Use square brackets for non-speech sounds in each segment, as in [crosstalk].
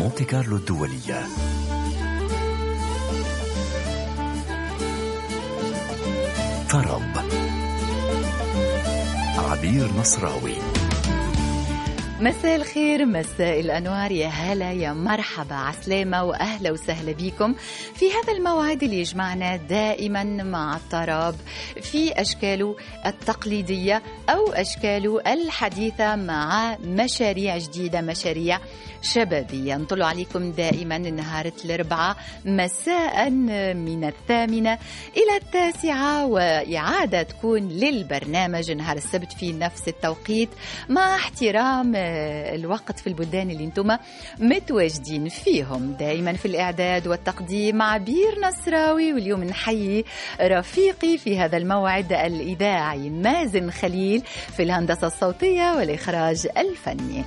مونتي كارلو الدولية. طرب عبير نصراوي. مساء الخير مساء الأنوار. يا هلا يا مرحبا. عسلامة وأهلا وسهلا بكم في هذا الموعد اللي يجمعنا دائما مع الطراب في أشكاله التقليدية أو أشكاله الحديثة مع مشاريع جديدة مشاريع شبابية. نطلع عليكم دائما نهار الأربعاء مساء من الثامنة إلى التاسعة وإعادة تكون للبرنامج نهار السبت في نفس التوقيت. مع احترام الوقت في البلدان اللي أنتم متواجدين فيهم. دائما في الإعداد والتقديم عبير نصراوي واليوم نحيي رفيقي في هذا الموعد الإذاعي مازن خليل في الهندسة الصوتية والإخراج الفني.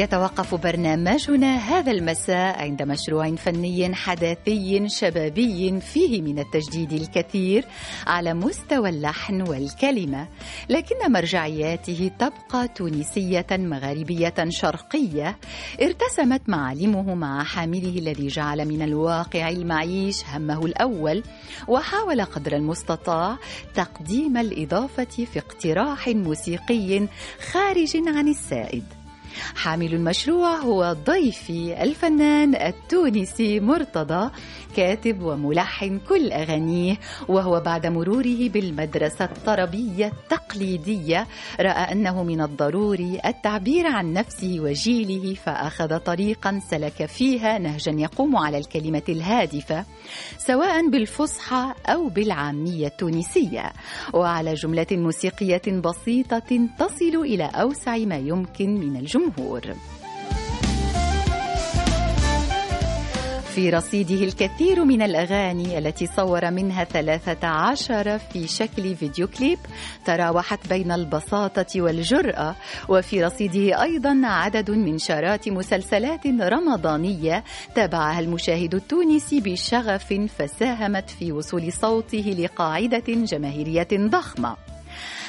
يتوقف برنامجنا هذا المساء عند مشروع فني حداثي شبابي فيه من التجديد الكثير على مستوى اللحن والكلمة. لكن مرجعياته تبقى تونسية مغاربية شرقية. ارتسمت معالمه مع حامله الذي جعل من الواقع المعيش همه الأول وحاول قدر المستطاع تقديم الإضافة في اقتراح موسيقي خارج عن السائد. حامل المشروع هو ضيفي الفنان التونسي مرتضى كاتب وملحن كل أغانيه وهو بعد مروره بالمدرسة الطربية التقليدية رأى أنه من الضروري التعبير عن نفسه وجيله فأخذ طريقا سلك فيها نهجا يقوم على الكلمة الهادفة سواء بالفصحى أو بالعامية التونسية. وعلى جملة موسيقية بسيطة تصل إلى أوسع ما يمكن من الجمهور. في رصيده الكثير من الأغاني التي صور منها ثلاثة عشر في شكل فيديو كليب تراوحت بين البساطة والجرأة وفي رصيده أيضا عدد من شارات مسلسلات رمضانية تابعها المشاهد التونسي بشغف فساهمت في وصول صوته لقاعدة جماهيرية ضخمة.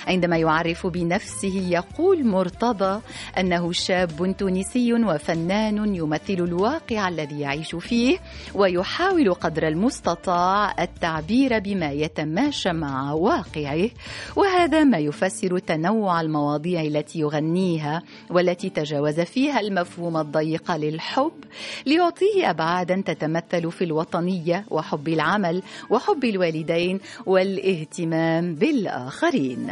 عندما يعرف بنفسه يقول مرتضى أنه شاب تونسي وفنان يمثل الواقع الذي يعيش فيه ويحاول قدر المستطاع التعبير بما يتماشى مع واقعه. وهذا ما يفسر تنوع المواضيع التي يغنيها والتي تجاوز فيها المفهوم الضيق للحب ليعطيه أبعادا تتمثل في الوطنية وحب العمل وحب الوالدين والإهتمام بالآخرين.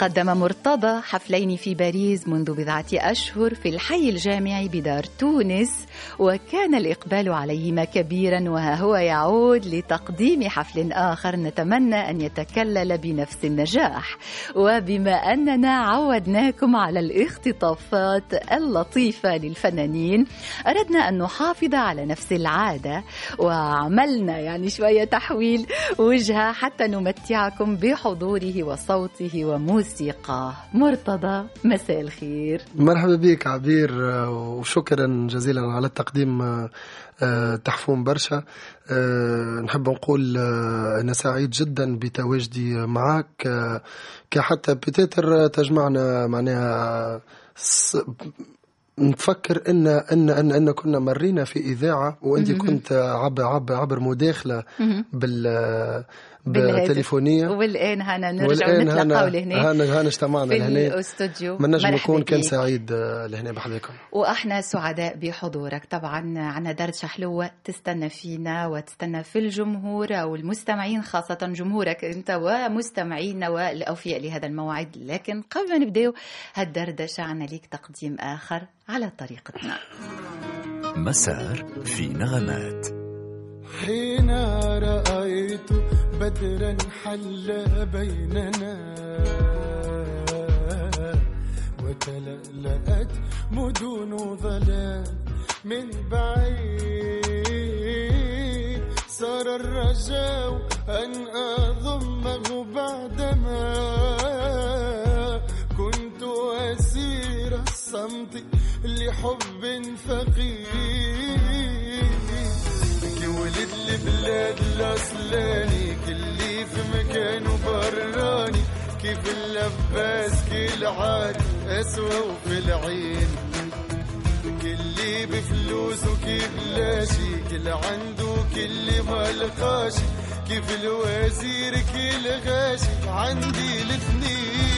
قدم مرتضى حفلين في باريس منذ بضعة أشهر في الحي الجامعي بدار تونس وكان الإقبال عليهما كبيرا وها هو يعود لتقديم حفل آخر نتمنى أن يتكلل بنفس النجاح. وبما أننا عودناكم على الاختطافات اللطيفة للفنانين أردنا أن نحافظ على نفس العادة. وعملنا يعني شوية تحويل وجهة حتى نمتعكم بحضوره وصوته وموسيقى الموسيقى. مرتضى مساء الخير. مرحبا بك عبير وشكرا جزيلا على التقديم تحفون برشا. نحب نقول أنا سعيد جدا بتواجدي معك كحتى بتاتر تجمعنا معناها نفكر إن إن إن, إن كنا مرينا في إذاعة وأنت كنت عبر عبر عبر مداخلة بال بالتليفونيه والآن هنا نرجع نتلاقاو لهنا. هنا هنا اجتمعنا لهنا. في الاستوديو. من نجم نكون كان سعيد لهنا بحذاكم وأحنا سعداء بحضورك. طبعا عنا درجه حلوة تستنى فينا وتستنى في الجمهور أو المستمعين خاصة جمهورك أنت ومستمعينا والأوفياء لهذا الموعد. لكن قبل ما نبداو هالدردشة عنا ليك تقديم آخر على طريقتنا. مسار في نغمات. حين رأيت بدرا حل بيننا وتلألأت مدن ظلام من بعيد. صار الرجاء أن أضمه بعدما كنت أسير الصمت لحب فقير ولد البلاد الأصلاني كل في مكانه براني كي كيف اللباس كل عاد أسوى وفي العين. كل بفلوس وكيف لا شي كل عنده كل ما لقاشي كيف الوزير كل غاشي. عندي الاثنين.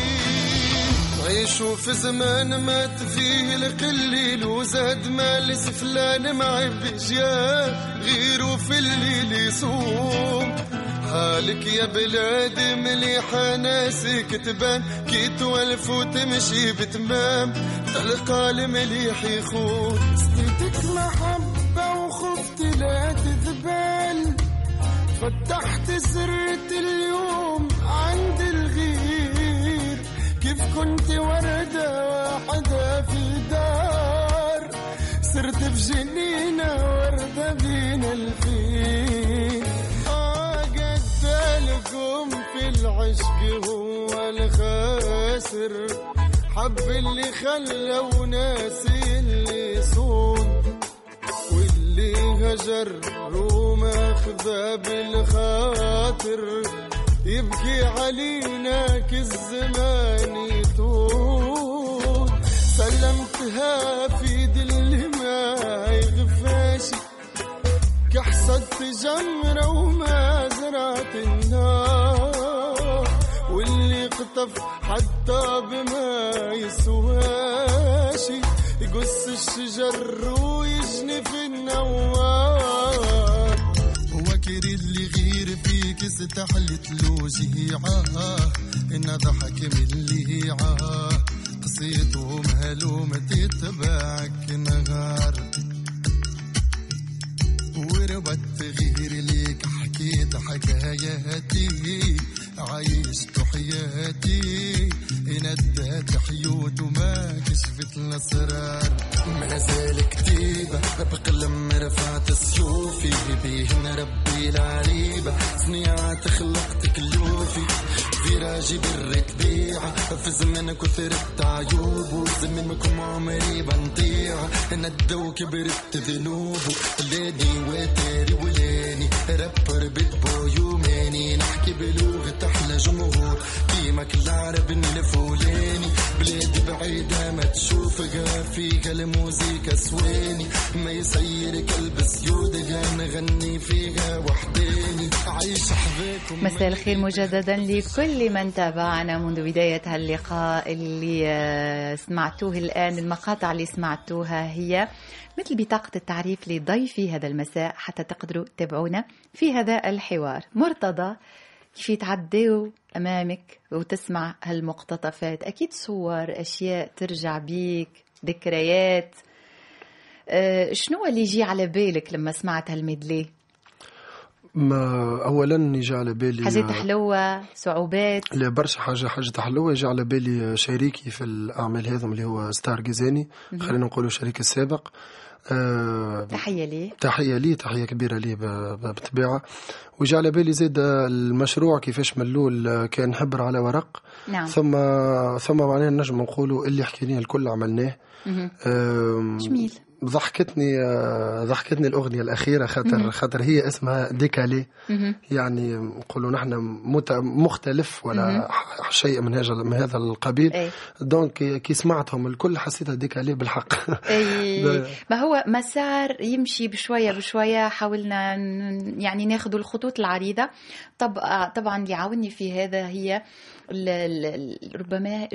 عيشوا في زمان مات فيه القليل وزاد مال سفلان مع بجاه غيروا في الليل يصوم. حالك يا بلاد مليحة ناسك تبان كي توالف وتمشي بتمام. تلقى المليح يخون. سقيتك محبة وخفت لا تذبال فتحت سرة اليوم كيف كنت وردة واحدة في دار صرت في جنينة وردة بين الخير آه قتالكم في العشق هو الخاسر حب اللي خلى وناسي اللي صون واللي هجر وماخذ بالخاطر. يبكي علينا كالزمان يطول. سلمتها في دل ما يغفاشي. كحصدت جمرة وما زرعت النار. واللي قطف حتى بما يسواشي. يقص الشجر ويجني في النوار. له جيعة إن ضحك من ليعة قصيته مهلوم تتبعك نهار وربت غير ليك حكيت حكاياتي عايشت حياتي ندات حيوت وما كشفت الاسرار ما زال كتيبة بقلم رفعت سيوفي بيهن ربي. العريبة صنيعة خلقت كلوفي فراجي بريت بيعة. في زمن كثرت عيوب وزمنكم عمري بنطيع ندو كبرت ذنوب. لادي وتاري ولاني رابر بيت يوماني نحكي بلغة جمهور. قيمك العرب الفولاني بلادي بعيدة ما تشوفها. فيها الموسيقى سواني ما يصير كلب سيودها نغني فيها وحداني عيش حذاكم مساء الخير مجددا لكل من تابعنا منذ بداية هاللقاء اللي آه، سمعتوه الآن. المقاطع اللي سمعتوها هي مثل بطاقة التعريف لضيفي هذا المساء حتى تقدروا تتابعونا في هذا الحوار. مرتضى كيف يتعدوا أمامك وتسمع هالمقتطفات؟ أكيد صور أشياء ترجع بيك ذكريات. أه شنو اللي يجي على بالك لما سمعت هالميدلي ما اولا يجي على بالي حاجات حلوة صعوبات؟ لا برشا حاجة حاجة حلوة يجي على بالي شريكي في الأعمال هذم اللي هو ستار جيزاني خلينا نقولوا شريكي السابق. آه تحية ليه. تحية لي تحية كبيرة لي ب- ب- بالطبيعة ويجي على بالي زاد المشروع كيفاش من الأول كان حبر على ورق. نعم. ثم ثم معناه نجم نقولوا اللي حكيناه الكل عملناه. جميل. ضحكتني آه، ضحكتني الأغنية الأخيرة خاطر خاطر هي اسمها décalé. يعني نقولوا نحن مختلف ولا شيء من هذا من هذا القبيل. أي. donc كي سمعتهم الكل حسيتها décalé بالحق. [laughs] ما هو مسار يمشي بشوية بشوية حاولنا يعني ناخذ الخطوط العريضة. طب آه، طبعا اللي يعاوني في هذا هي ربما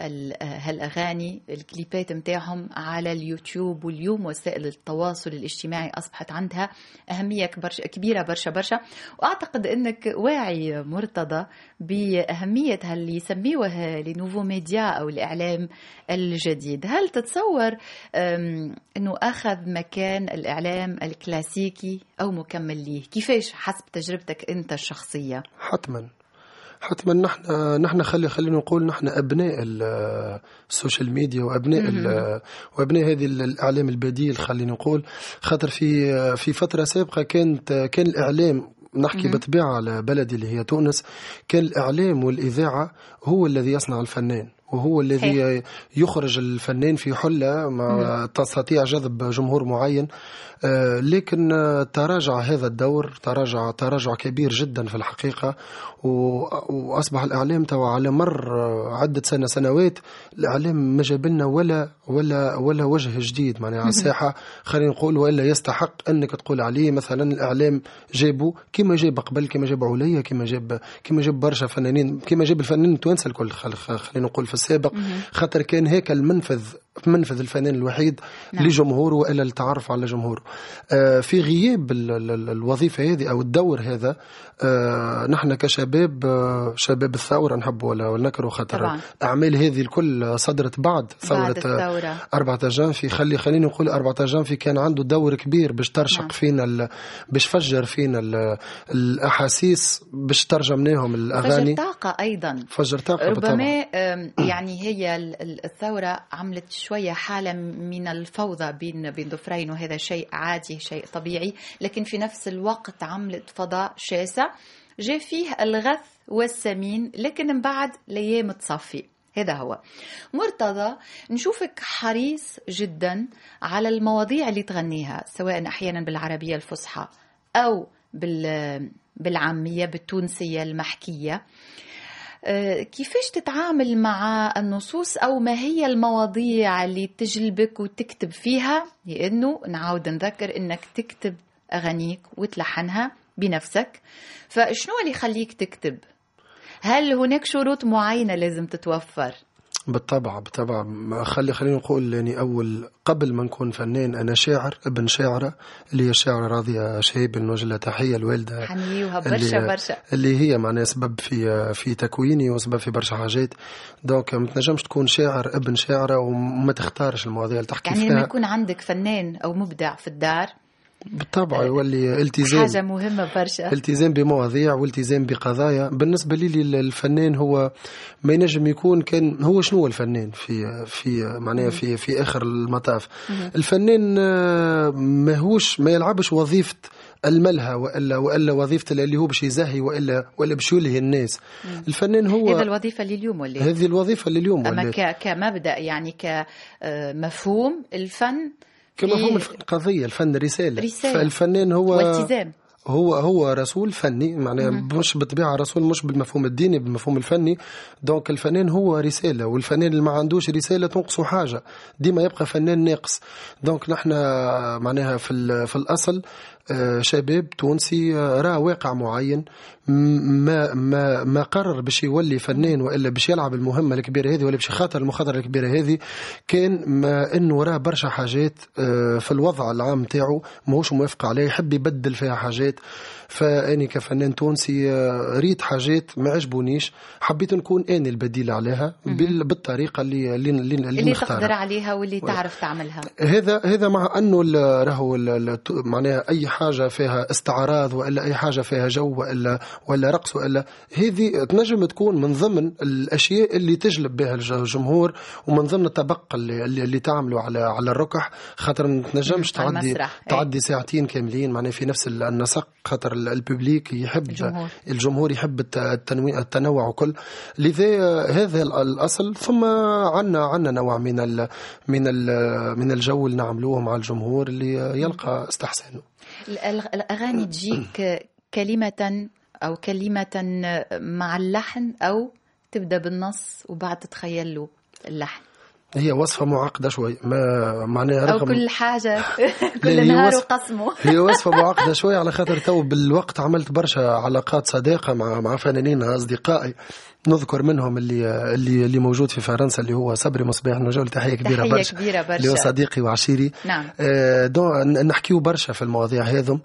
آه، هالأغاني الكليبات نتاعهم على اليوتيوب واليوم وسائل التواصل الاجتماعي أصبحت عندها أهمية كبر كبيرة برشا برشا. وأعتقد إنك واعي مرتضى بأهمية هاللي يسميوها لنوفو ميديا أو الإعلام الجديد. هل تتصور أم، إنه أخذ مكان الإعلام الكلاسيكي أو مكمل ليه؟ كيفاش حسب تجربتك أنت الشخصية؟ حتما. حتما نحن نحن خلي خلينا نقول نحن أبناء ال- ال social media وأبناء وأبناء هذه الإعلام البديل خلينا نقول. خاطر في في فترة سابقة كانت كان الإعلام نحكي بطبيعة على بلدي اللي هي تونس كان الإعلام والإذاعة هو الذي يصنع الفنان. وهو الذي. يخرج الفنان في حلة ما تستطيع جذب جمهور معين. آه، لكن آه، تراجع هذا الدور تراجع تراجع كبير جدا في الحقيقة. و- وأصبح الإعلام توا على مر آه، عدة سنة سنوات الإعلام ما جاب لنا ولا ولا ولا وجه جديد معناها على الساحة خلينا نقول ولا يستحق أنك تقول عليه مثلا الإعلام جابوا كما جاب قبل كما جاب عليا كما جاب كما جاب برشا فنانين كما جاب الفنانين التوانسة الكل. خل- خل- خلينا نقول في السابق خاطر كان هيك المنفذ منفذ الفنان الوحيد نعم. لجمهوره والا للتعرف على جمهوره. آه في غياب ال- ال- ال- الوظيفة هذه أو الدور هذا آه نحن كشباب آه شباب الثورة نحب ولا نكرهوا خاطر طبعاً. الاعمال هذه الكل صدرت بعد ثورة بعد الثورة. 4 جانفي خلي خليني نقول 4 جانفي كان عنده دور كبير باش ترشق نعم. فينا باش فجر فينا ال- الأحاسيس باش ترجمناهم فجر الاغاني طاقة أيضا فجر طاقة. ربما يعني هي ال- ال- الثورة عملت شوية حالة من الفوضى بين بين ضفرين وهذا شيء عادي شيء طبيعي. لكن في نفس الوقت عملت فضاء شاسع جاء فيه الغث والسمين لكن من بعد الأيام تصفي. هذا هو. مرتضى نشوفك حريص جدا على المواضيع اللي تغنيها سواء أحيانا بالعربية الفصحى أو بال بالعامية بالتونسية المحكية. آه، كيفاش تتعامل مع النصوص أو ما هي المواضيع اللي تجلبك وتكتب فيها؟ لأنه نعاود نذكر أنك تكتب أغانيك وتلحنها بنفسك. فشنو اللي يخليك تكتب؟ هل هناك شروط معينة لازم تتوفر؟ بالطبع بالطبع. خلي خلينا نقول يعني أول قبل ما نكون فنان أنا شاعر ابن شاعرة اللي هي الشاعره راضية شهيب نوجه لها تحية الوالدة. حنيوها اللي- برشا برشا. اللي هي معناها سبب في في تكويني وسبب في برشا حاجات. دونك ما تنجمش تكون شاعر ابن شاعرة وما تختارش المواضيع اللي تحكي يعني لما فيها. يكون عندك فنان أو مبدع في الدار بالطبع يولي التزام حاجة مهمة برشا. التزام بمواضيع والتزام بقضايا. بالنسبة لي الفنان هو ما ينجم يكون كان هو شنو هو الفنان في في معناها في في آخر المطاف؟ الفنان آه، ماهوش ما يلعبش وظيفة الملهى والا وإلا وظيفة اللي هو باش يزهي والا ولا باش يلهي الناس. الفنان هو هذا الوظيفة اللي اليوم ولا هذه الوظيفة اللي اليوم أما ولات. ك- كمبدأ يعني كمفهوم الفن كمفهوم في- الفن قضيه الفن رسالة. رسالة. فالفنان هو والتزام هو هو رسول فني معناها مش بالطبيعة رسول مش بالمفهوم الديني بالمفهوم الفني. دونك الفنان هو رسالة والفنان اللي ما عندوش رسالة تنقصه حاجة. ديما يبقى فنان ناقص. دونك نحن معناها في في الأصل شباب تونسي آه، راه واقع معين. ما ما ما قرر باش يولي فنان وإلا باش يلعب المهمة الكبيرة هذه ولا باش يخاطر المخاطرة الكبيرة هذه كان ما إنه راه برشا حاجات آه، في الوضع العام تاعو ماهوش موافق عليه يحب يبدل فيها حاجات. فأني كفنان تونسي آه، ريت حاجات ما عجبونيش. حبيت نكون اني البديل عليها بال- بالطريقة اللي اللي اللي, اللي, اللي. تقدر عليها واللي تعرف تعملها. هذا هذا مع أنه راهو معناها أي حاجة فيها استعراض وإلا أي حاجة فيها جو والا ولا رقص وإلا هذه تنجم تكون من ضمن الأشياء اللي تجلب بها الج- الجمهور ومن ضمن الطبق اللي اللي, اللي تعمله على على الركح خاطر ما تنجمش تعدي أي. تعدي ساعتين كاملين معناها في نفس ال- النسق خاطر ال- الببليك يحب الجمهور. الجمهور يحب الت- التنويع التنوع وكل لذا هذا ال- الأصل ثم عندنا عندنا نوع من ال من ال من الجو اللي نعملوه مع الجمهور اللي يلقى استحسانه الأغاني [coughs] تجيك كلمة أو كلمة مع اللحن أو تبدأ بالنص وبعد تتخيل له اللحن. هي وصفة معقدة شوي. ما معناها أو رغم كل حاجة. [laughs] [laughs] كل نهار وصف- وقسمه. [laughs] هي وصفة معقدة شوي على خاطر تو بالوقت عملت برشا علاقات صداقة مع مع فنانين أصدقائي. نذكر منهم اللي اللي اللي موجود في فرنسا اللي هو صبري مصباح نوجه له تحية كبيرة تحية برشا كبيرة برشا. اللي هو صديقي وعشيري. نعم. آه، نحكيو برشا في المواضيع هذم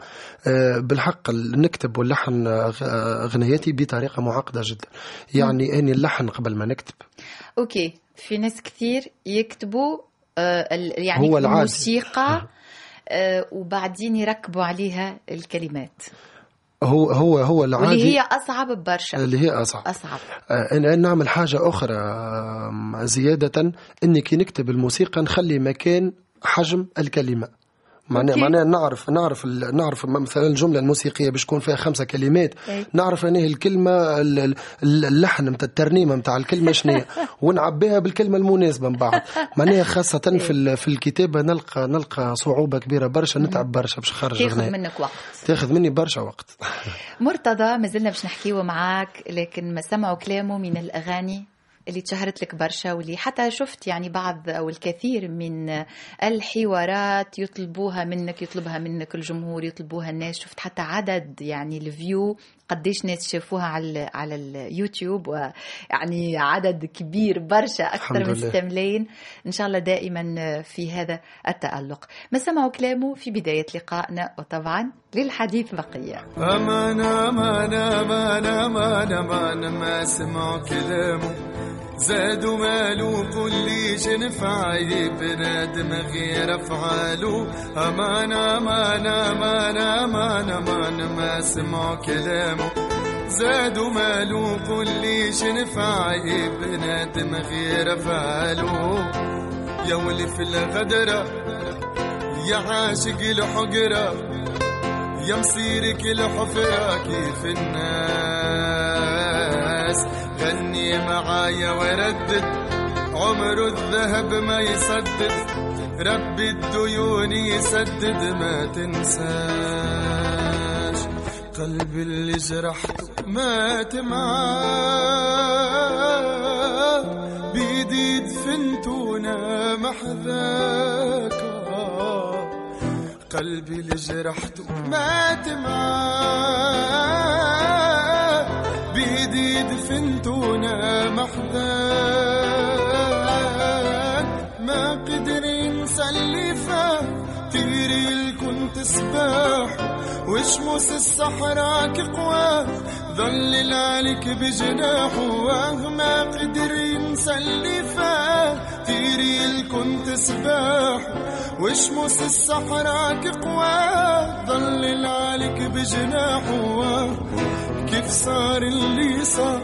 آه، بالحق ال- نكتب ونلحن آه، غ- آه، غنياتي بطريقة معقدة جدا. يعني أني اللحن قبل ما نكتب. أوكي. في ناس كثير يكتبوا آه، يعني هو العادي. موسيقى آه، وبعدين يركبوا عليها الكلمات. هو هو هو العادي. واللي هي أصعب برشا. اللي هي أصعب. أصعب. آه، أنا نعمل حاجة أخرى آم، زيادة إني كي نكتب الموسيقى نخلي مكان حجم الكلمة. معناها. معناها نعرف نعرف نعرف مثلا الجملة الموسيقية باش تكون فيها خمسة كلمات. أي. نعرف أنه الكلمة ال- ال- اللحن نتاع الترنيمة نتاع الكلمة شنو [laughs] ونعبيها بالكلمة المناسبة من بعد. معناها خاصة في ال- في الكتابة نلقى نلقى صعوبة كبيرة برشا. نتعب برشا باش نخرج تاخذ منك وقت. تاخذ مني برشا وقت. مرتضى ما زلنا باش نحكيو معاك لكن ما سمعوا كلامه من الأغاني؟ اللي تشهرت لك برشا واللي حتى شفت يعني بعض أو الكثير من الحوارات يطلبوها منك يطلبها منك الجمهور يطلبوها الناس. شفت حتى عدد يعني الفيو قديش ناس شافوها على على اليوتيوب ويعني عدد كبير برشا أكثر الحمد من لله. 6 ملايين إن شاء الله دائما في هذا التألق. ما سمعوا كلامه في بداية لقائنا وطبعا للحديث بقية. أمان أمان أمان أمان أمان ما سمعوا كلامه. زاد مالو كل جنف عيب نادم غير افعالو أمان أمان أمان أمان أمان ما سمعوا كلامه زادو مالو كل جنف عيب نادم غير افعالو يا ولي في الغدرة يا عاشق الحقرة يا مصيرك الحفرة كيف الناس؟ معايا وردد عمر الذهب ما يسدد رب الديون يسدد ما تنساش. قلبي اللي جرحته مات معاه بيدي دفنتونا محذاك. قلبي اللي جرحته مات معاه دفنتونا محزان ما قدر ينسى اللي فات. تيري اللي كنت سباح. وشموس الصحراء قوى ظلل عليك بجناحه ما قدر ينسى اللي فات. تيري اللي كنت سباح. وشموس الصحراء قوى ظلل عليك بجناحه كيف صار اللي صار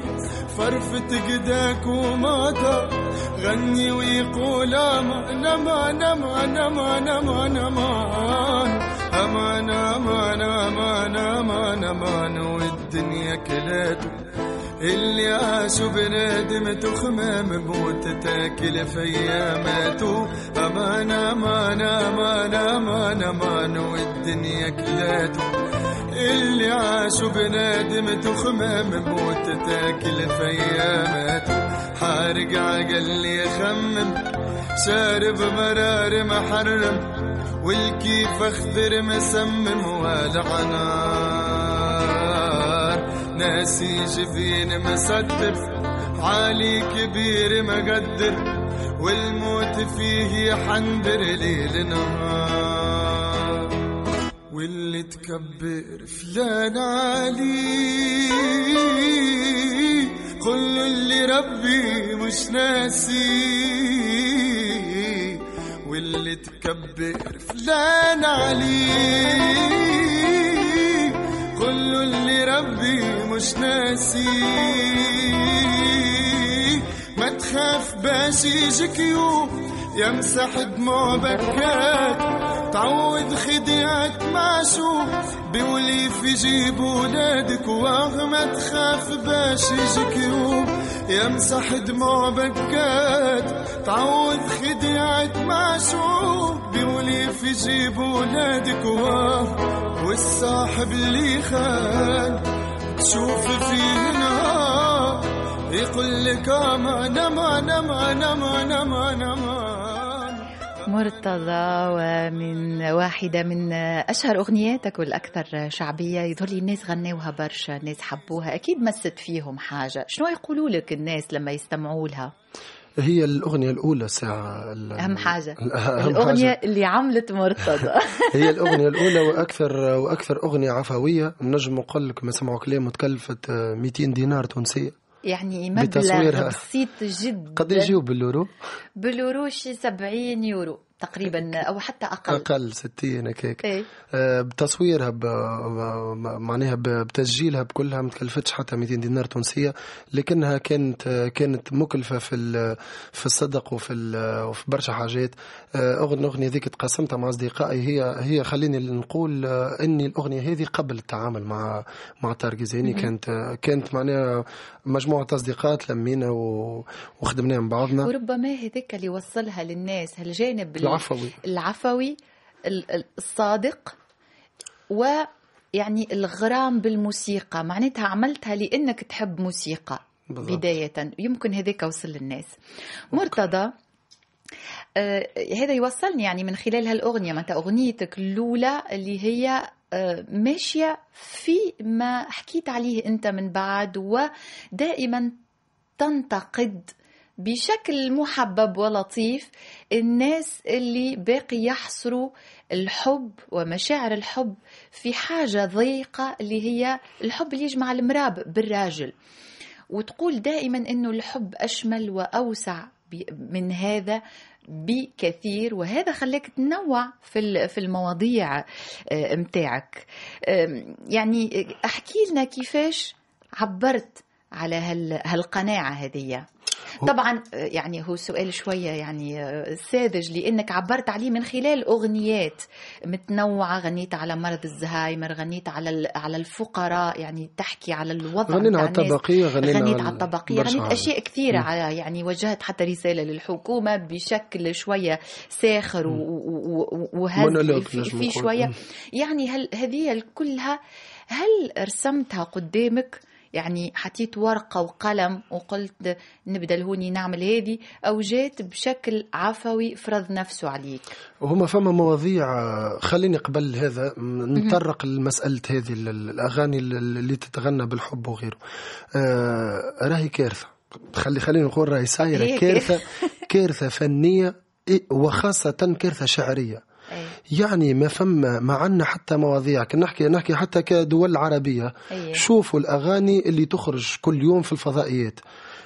فرفت قداك ومضى غني ويقول أمان أمان أمان أمان أمان أمان أمان أمان أمان أمان أمان والدنيا كلاته اللي عاشوا بنادم تخمام موت تاكل في اياماته أمان أمان أمان أمان أمان والدنيا كلاته اللي عاشوا بنادم تخمام موت تاكل في اياماته حارق عقل يخمم شارب مرار محرم. والكيف أخضر مسمم والع نار ناسي جبين مسدد عالي كبير مقدر. والموت فيه يحندر ليل نهار. واللي تكبر فلان علي. كل اللي ربي مش ناسي. واللي تكبر فلان علي. كل اللي ربي مش ناسي. ما تخاف باش يجيك يوم يمسح دموع بكات تعود خديعك معشوق بيولي في جيب ولادك واه ما تخاف باش يجيك يوم يمسح دموع بكات تعود خديعك معشوق بيولي في جيب ولادك والصاحب اللي خان. تشوف فيه نهار يقول لك أمان أمان أمان أمان أمان أمان مرتضى ومن واحدة من أشهر أغنياتك والأكثر شعبية يظهر لي الناس غنوها برشا الناس حبوها. أكيد مست فيهم حاجة. شنو يقولوا لك الناس لما يستمعوا لها؟ هي الأغنية الأولى ساعة ال- أهم حاجة. [laughs] أهم الأغنية حاجة. اللي عملت مرتضى. [laughs] هي الأغنية الأولى وأكثر وأكثر أغنية عفوية. نجم نقول لك ما سمعوا كلام تكلفت 200 دينار تونسية. يعني مبلغ. بسيط جدا. قد يجيو باليورو؟ بالورو شي 70 يورو تقريبا أو حتى أقل. أقل 60 هكاك إيه. آه، بتصويرها ب... ب- معناها ب- بتسجيلها بكلها ما تكلفتش حتى 200 دينار تونسية لكنها كانت كانت مكلفة في ال... في الصدق وفي ال... وفي برشا حاجات. آه، اغنيه الاغنيه ذيك تقاسمتها مع أصدقائي. هي هي خليني نقول آه، إني الأغنية هذه قبل التعامل مع مع تارجزاني كانت آه، كانت معناها مجموعة أصدقاء لمينا و... وخدمنا مع بعضنا. وربما هذاك اللي وصلها للناس هالجانب ال- العفوي. العفوي ال- ال- الصادق ويعني الغرام بالموسيقى. معناتها عملتها لأنك تحب موسيقى بالضبط. بداية. يمكن هذاك وصل للناس. مرتضى هذا يوصلني يعني من خلال هالأغنية متى أغنيتك الأولى اللي هي آه ماشية في ما حكيت عليه أنت من بعد ودائما تنتقد بشكل محبب ولطيف الناس اللي باقي يحصروا الحب ومشاعر الحب في حاجة ضيقة اللي هي الحب اللي يجمع المراب بالراجل. وتقول دائما إنه الحب أشمل وأوسع من هذا بكثير وهذا خلاك تنوع في في المواضيع آه، متاعك. يعني احكي لنا كيفاش عبرت على هال- هالقناعة هذه طبعا يعني هو سؤال شوية يعني آه، ساذج لأنك عبرت عليه من خلال أغنيات متنوعة غنيت على مرض الزهايمر غنيت على على الفقراء يعني تحكي على الوضع غنينا على. الطبقية غنينا غنيت على الطبقية برشا غنيت كثيرة مم. على يعني وجهت حتى رسالة للحكومة بشكل شوية ساخر و- و- و- وهز مونولوج في, في مم. يعني هل هذه كلها هل رسمتها قدامك يعني حطيت ورقة وقلم وقلت نبدأ لهوني نعمل هذه أو جات بشكل عفوي فرض نفسه عليك. وهما فما مواضيع خليني قبل هذا نتطرق لمسألة هذه ال- ال- الأغاني ال- ال- اللي تتغنى بالحب وغيره. آه راهي كارثة. خلي خلينا نقول راهي سايرة هي كارثة. [laughs] كارثة فنية إيه، وخاصة كارثة شعرية. أي. يعني ما فما ما عنا حتى مواضيع كنا نحكي نحكي حتى كدول عربية أي. شوفوا الأغاني اللي تخرج كل يوم في الفضائيات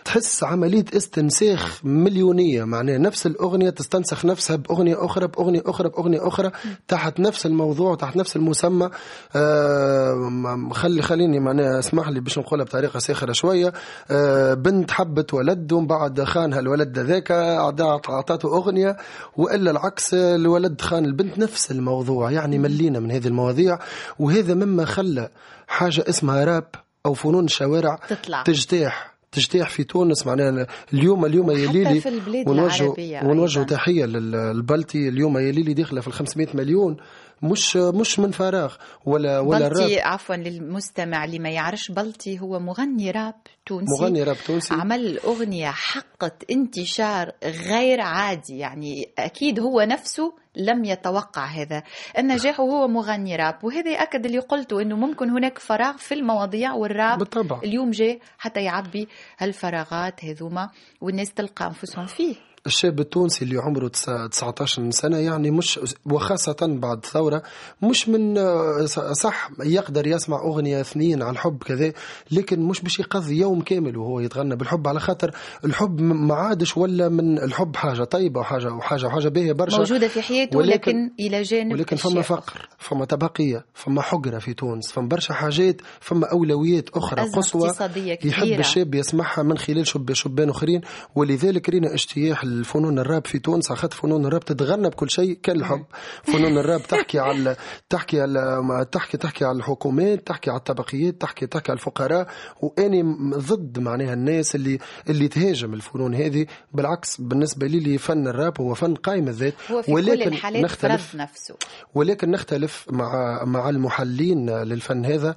تحس عملية استنساخ مليونية. معناها نفس الأغنية تستنسخ نفسها بأغنية أخرى بأغنية أخرى بأغنية أخرى تحت نفس الموضوع وتحت نفس المسمى. آه خلي خليني معناها اسمح لي باش نقولها بطريقة ساخرة شوية. آه بنت حبت ولد ومن بعد خانها الولد ذاك أعطته أغنية وإلا العكس الولد خان البنت نفس الموضوع. يعني ملينا من هذه المواضيع وهذا مما خلى حاجة اسمها راب أو فنون الشوارع تطلع. تجتاح. تجتاح في تونس معناها اليوم اليوم يا ليلي ونوجه ونوجه. تحية للبلتي اليوم يا ليلي داخلة في ال 500 مليون مش مش من فراغ ولا ولا بلطي الراب. عفوا للمستمع اللي ما يعرفش بلطي هو مغني راب تونسي. مغني راب تونسي. عمل أغنية حقت انتشار غير عادي يعني أكيد هو نفسه لم يتوقع هذا. النجاح وهو مغني راب وهذا يأكد اللي قلته أنه ممكن هناك فراغ في المواضيع والراب بالطبع. اليوم جاء حتى يعبي هالفراغات هذوما والناس تلقى أنفسهم فيه. الشاب التونسي اللي عمره تسع- 19 سنة يعني مش وخاصة بعد الثورة مش من صح يقدر يسمع أغنية اثنين عن الحب كذا لكن مش باش يقضي يوم كامل وهو يتغنى بالحب. على خاطر الحب ما عادش ولا من الحب حاجة طيبة وحاجة وحاجة وحاجة باهية برشا. موجودة في حياته ولكن- لكن إلى جانب ولكن فما فقر فما طبقية فما حقرة في تونس فما برشا حاجات فما أولويات أخرى قصوى يحب الشاب يسمعها من خلال شب شبان أخرين. ولذلك رينا اجتياح الفنون الراب في تونس. خاطر فنون الراب تتغنى بكل شيء كان الحب فنون الراب تحكي على تحكي على تحكي تحكي على الحكومات تحكي على الطبقيات تحكي تحكي على الفقراء. وأني ضد معناها الناس اللي اللي تهاجم الفنون هذه. بالعكس بالنسبة لي لي فن الراب هو فن قائم الذات. الحالات فرض نفسه. ولكن نختلف مع مع المحلين للفن هذا.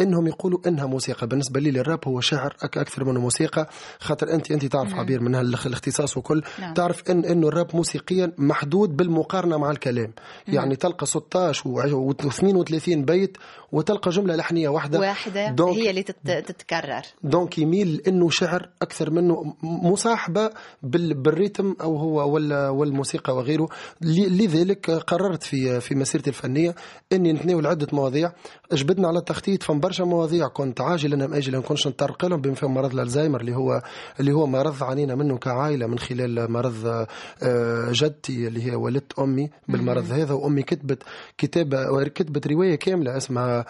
إنهم يقولوا إنها موسيقى. بالنسبة لي الراب هو شعر أكثر منه موسيقى. خاطر انت أنت تعرف عبير من الاختصاص وكل. نعم. تعرف ان إنه الراب موسيقيا محدود بالمقارنة مع الكلام. يعني تلقى 16 و 32 بيت وتلقى جملة لحنية واحدة. واحدة donc- هي اللي تت- تتكرر. donc يميل إنه شعر أكثر منه مصاحبة بال- بال rythme أو هو ولا والموسيقى وغيره. لذلك قررت في في مسيرتي الفنية إني نتناول عدة مواضيع. جبدنا على التخطيط فم برشا مواضيع. كنت عاجلا أم اجلا كنتش نطرق لهم بما فيهم مرض الألزهايمر اللي هو اللي هو مرض عانينا منه كعائلة من خلال مرض آه، جدتي اللي هي والدة أمي بالمرض هذا وأمي كتبت كتابه كتبت رواية كاملة اسمها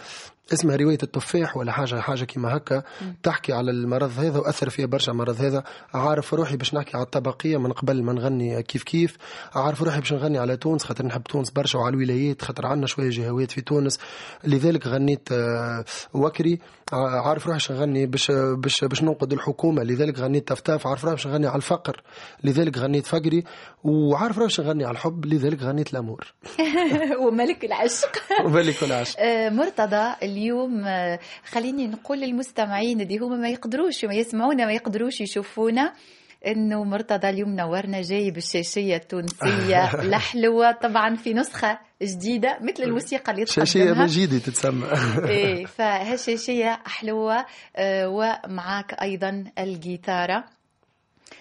اسمها رواية التفاح ولا حاجة حاجة كيما هكا. تحكي على المرض هذا وأثر فيها برشا المرض هذا. عارف روحي باش نحكي على الطبقية من قبل ما نغني كيف كيف. عارف روحي باش نغني على تونس خاطر نحب تونس برشا وعلى الولايات خاطر عندنا شوية جهوات في تونس. لذلك غنيت آه، وكري. عارف روحي باش نغني باش باش باش ننقد الحكومة. لذلك غنيت تفتاف. عارف روحي باش نغني على الفقر. لذلك غنيت فقري. وعارف روحي باش نغني على الحب. لذلك غنيت الأمور. [laughs] وملك العشق. وملك العشق. [laughs] آه، مرتضى اليوم آه، خليني نقول للمستمعين اللي هما ما يقدروش ما يسمعونا ما يقدروش يشوفونا إنه مرتضى اليوم نورنا جايب الشاشيه التونسية [laughs] الحلوه طبعا في نسخة جديدة مثل الموسيقى اللي شاشية مجيدة تتسمى. [laughs] إيه [laughs] فهالشاشية حلوة آه، ومعاك أيضا الجيتارة.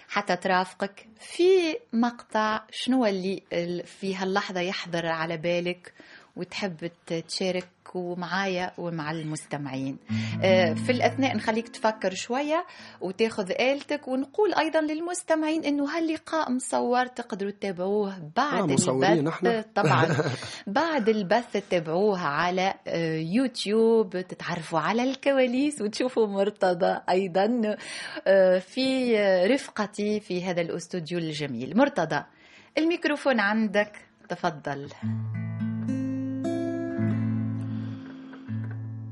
حتى ترافقك. في مقطع شنو اللي في هاللحظة يحضر على بالك؟ وتحب تشارك ومعايا ومع المستمعين. آه، في الأثناء نخليك تفكر شوية وتاخذ آلتك ونقول أيضا للمستمعين أنه هاللقاء مصور تقدروا تتابعوه بعد آه البث. نحن. [laughs] طبعا. [laughs] بعد البث تتابعوه على آه، يوتيوب تتعرفوا على الكواليس وتشوفوا مرتضى أيضا في رفقتي في هذا الأستوديو الجميل. مرتضى الميكروفون عندك تفضل.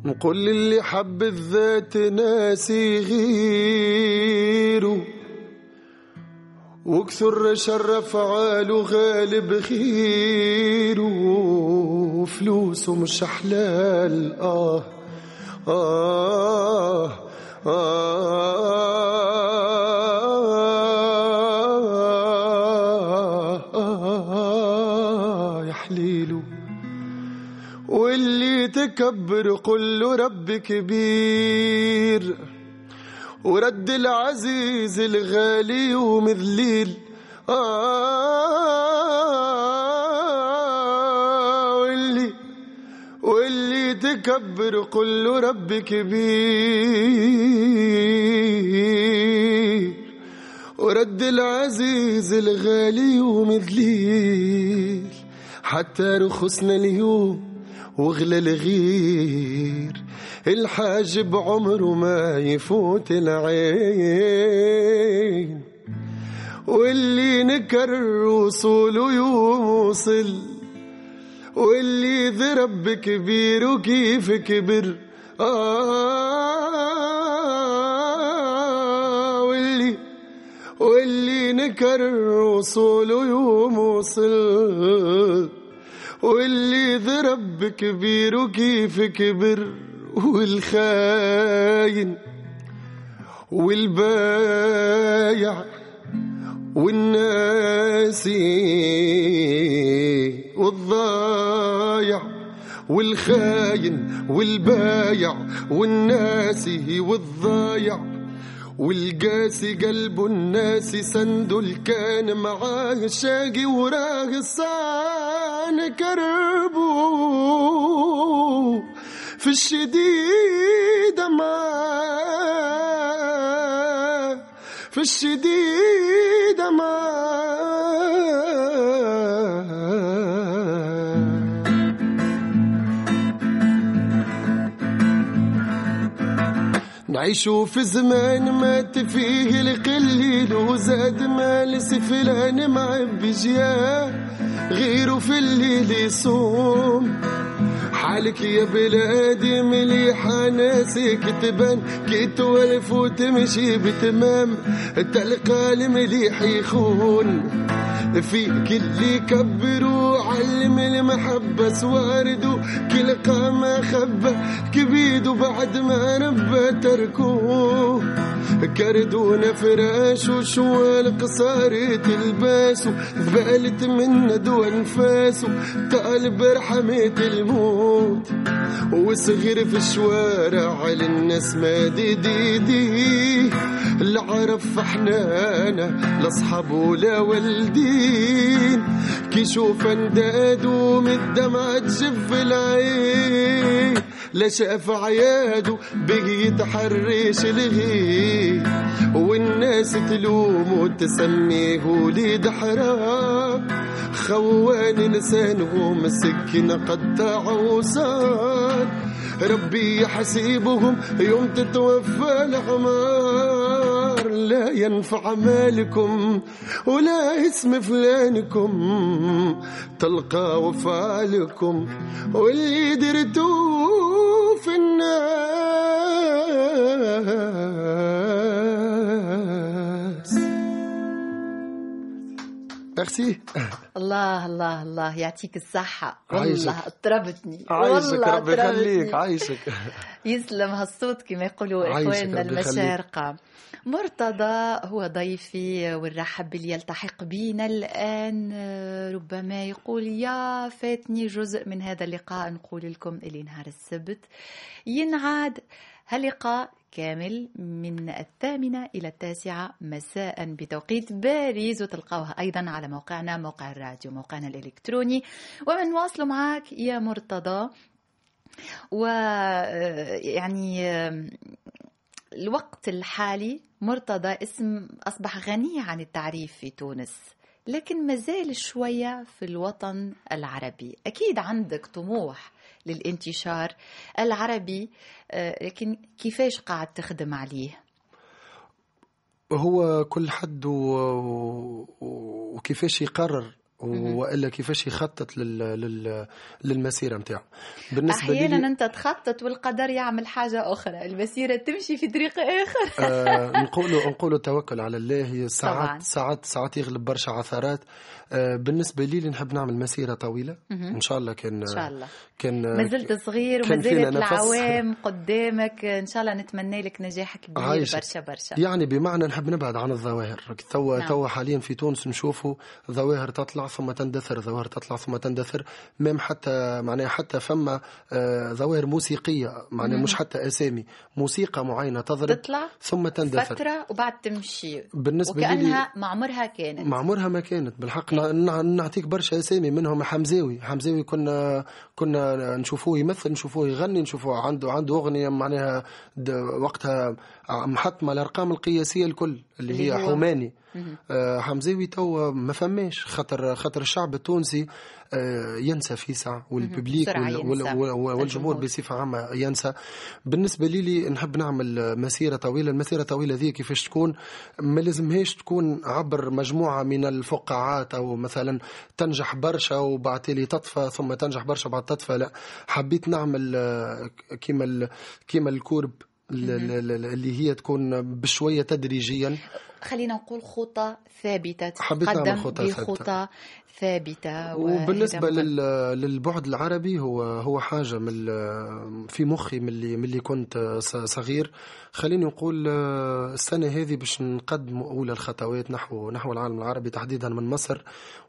نقول للي حب الذات ناسي غيره. وكثر شر فعاله غالب خيره. فلوسه مش حلال آه آه آه, آه, تكبر قل رب كبير ورد العزيز الغالي ومذليل آه واللي واللي تكبر قل رب كبير ورد العزيز الغالي ومذليل حتى رخصنا اليوم وغلى الغير. الحاجب عمره ما يفوت العين. واللي نكر وصوله يوصل. واللي ذرب كبير وكيف كبر. آه واللي واللي نكر وصوله يوصل واللي ضرب كبير وكيف كبر والخاين والبايع والناسي والضايع والخاين والبايع والناسي والضايع والقاسي قلبه الناس سندو الكان معاه الشاقي وراه كربو في الشديد ما. في الشديد ما. نعيشو في زمان مات فيه القليل وزاد مال سفلان مع بجياه غيره في الليل يصوم حالك يا بلادي مليحة ناسك تبان كي تولف وتمشي بتمام. تلقى المليح يخون. فيك اللي كبروا علم المحبة سواردو كل قامة خبة كبيدو بعد ما نبى تركوه كردونا فراش وشوال قصاري تلباسو ذبالت من ندوى انفاسو طالب رحمة الموت وصغير في الشوارع على الناس ما دي دي دي العرف حنانة لاصحاب ولا والدين كي شوف انداد ومن الدمع تجف العين. لا شاف عياده بقي يتحرش الغي والناس تلوم وتسميه وليد حرام. خوان لسانهم السكين قطع وصار ربي يحسيبهم يوم تتوفى الأعمار لا ينفع مالكم ولا اسم فلانكم. تلقى وفالكم واللي درتوه في الناس. ميرسي الله الله الله. يعطيك الصحة. والله اضطربتني. عايشك ربي. يخليك. عايشك. [laughs] يسلم هالصوت كما يقولوا إخواننا. المشارقة. مرتضى هو ضيفي والرحب اللي يلتحق بينا الآن. آه، ربما يقول يا فاتني جزء من هذا اللقاء. نقول لكم اللي نهار السبت ينعاد. هاللقاء كامل من الثامنة إلى التاسعة. مساء بتوقيت باريس وتلقاوها أيضا على موقعنا موقع الراديو موقعنا الإلكتروني. ومن واصل معك يا مرتضى. و آه، يعني آه، الوقت الحالي مرتضى اسم أصبح غني عن التعريف في تونس لكن مازال شوية في الوطن العربي. أكيد عندك طموح للانتشار العربي آه، لكن كيفاش قاعد تخدم عليه؟ هو كل حد و... وكيفاش يقرر والا كيفاش يخطط لل... لل... للمسيرة نتاعو. بالنسبة أحيانا لي أنت تخطط والقدر يعمل حاجة أخرى. المسيرة تمشي في طريق آخر. آه نقولوا نقولوا التوكل على الله. ساعات طبعاً. ساعات ساعات يغلب برشا عثرات. آه بالنسبة لي نحب نعمل مسيرة طويلة. إن شاء الله كان إن شاء الله. كان ما زلت صغير كان وما فينا زالت نفس. العوام قدامك. إن شاء الله نتمنى لك نجاح كبير عايشك. برشا برشا. يعني بمعنى نحب نبعد عن الظواهر. توا نعم. توا حاليا في تونس نشوفوا ظواهر تطلع ثم تندثر ظواهر تطلع ثم تندثر. ميم حتى معناها حتى فما آه، ظواهر موسيقية معناها مش حتى أسامي موسيقى معينة تضرب تطلع ثم تندثر. فترة وبعد تمشي. بالنسبة لي وكأنها مع عمرها كانت. مع عمرها ما كانت. بالحق نع- نعطيك برشا أسامي منهم حمزاوي. حمزاوي كنا كنا نشوفوه يمثل نشوفوه يغني نشوفوه عنده عنده أغنية معناها وقتها محطمة الأرقام القياسية الكل اللي, هي؟ حماني. آه حمزاوي توا ما فماش. خاطر خاطر الشعب التونسي آه ينسى فيسع والببليك بسرعة وال- وال- ينسى. وال- والجمهور الجمهور. بصفة عامة ينسى. بالنسبة لي, لي نحب نعمل مسيرة طويلة. المسيرة الطويلة ذي كيفاش تكون؟ ما لازمهاش تكون عبر مجموعة من الفقاعات أو مثلا تنجح برشا وبعد تالي تطفى ثم تنجح برشا بعد تطفى لا حبيت نعمل آه، كيما كيما الكورب ال- ال- ال- اللي هي تكون بشوية تدريجيا. خلينا نقول خطى نعمل تقدم ثابتة. بخطى ثابتة وبالنسبة وهذا لل... للبعد العربي هو هو حاجة من في مخي من اللي من اللي كنت صغير. خليني نقول آه، السنة هذه باش نقدم أولى الخطوات نحو نحو العالم العربي تحديدا من مصر.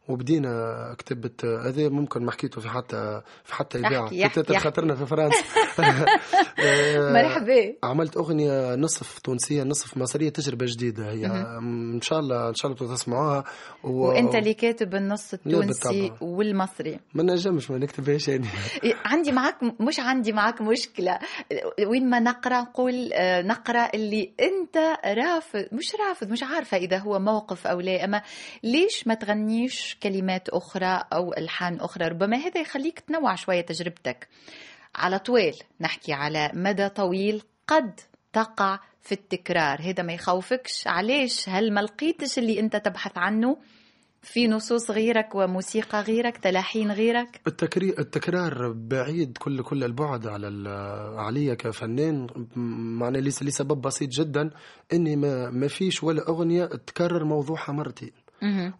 وبدينا كتبة هذا ممكن ما حكيته في حتى في حتى إذاعة. كتبت. خاطرنا في فرنسا. [laughs] [laughs] مرحبا. عملت أغنية نصف تونسية نصف مصرية تجربة جديدة. هي إن شاء الله إن شاء الله تسمعوها. و... وأنت اللي كاتب النص التونسي. والمصري. ما نجمش ما نكتبهاش يعني. عندي معك مش عندي معك مشكلة. وين ما نقرأ نقول آه، نقرأ اللي أنت رافض مش رافض مش عارفة إذا هو موقف أو لا. أما ليش ما تغنيش كلمات أخرى أو ألحان أخرى؟ ربما هذا يخليك تنوع شوية تجربتك. على طويل. نحكي على مدى طويل قد تقع في التكرار. هذا ما يخوفكش. علاش؟ هل ما لقيتش اللي أنت تبحث عنه؟ في نصوص غيرك وموسيقى غيرك تلاحين غيرك؟ التكرار بعيد كل كل البعد على عليا كفنان. معناه لسبب بسيط جدا. إني ما ما فيش ولا أغنية تكرر موضوعها مرتين.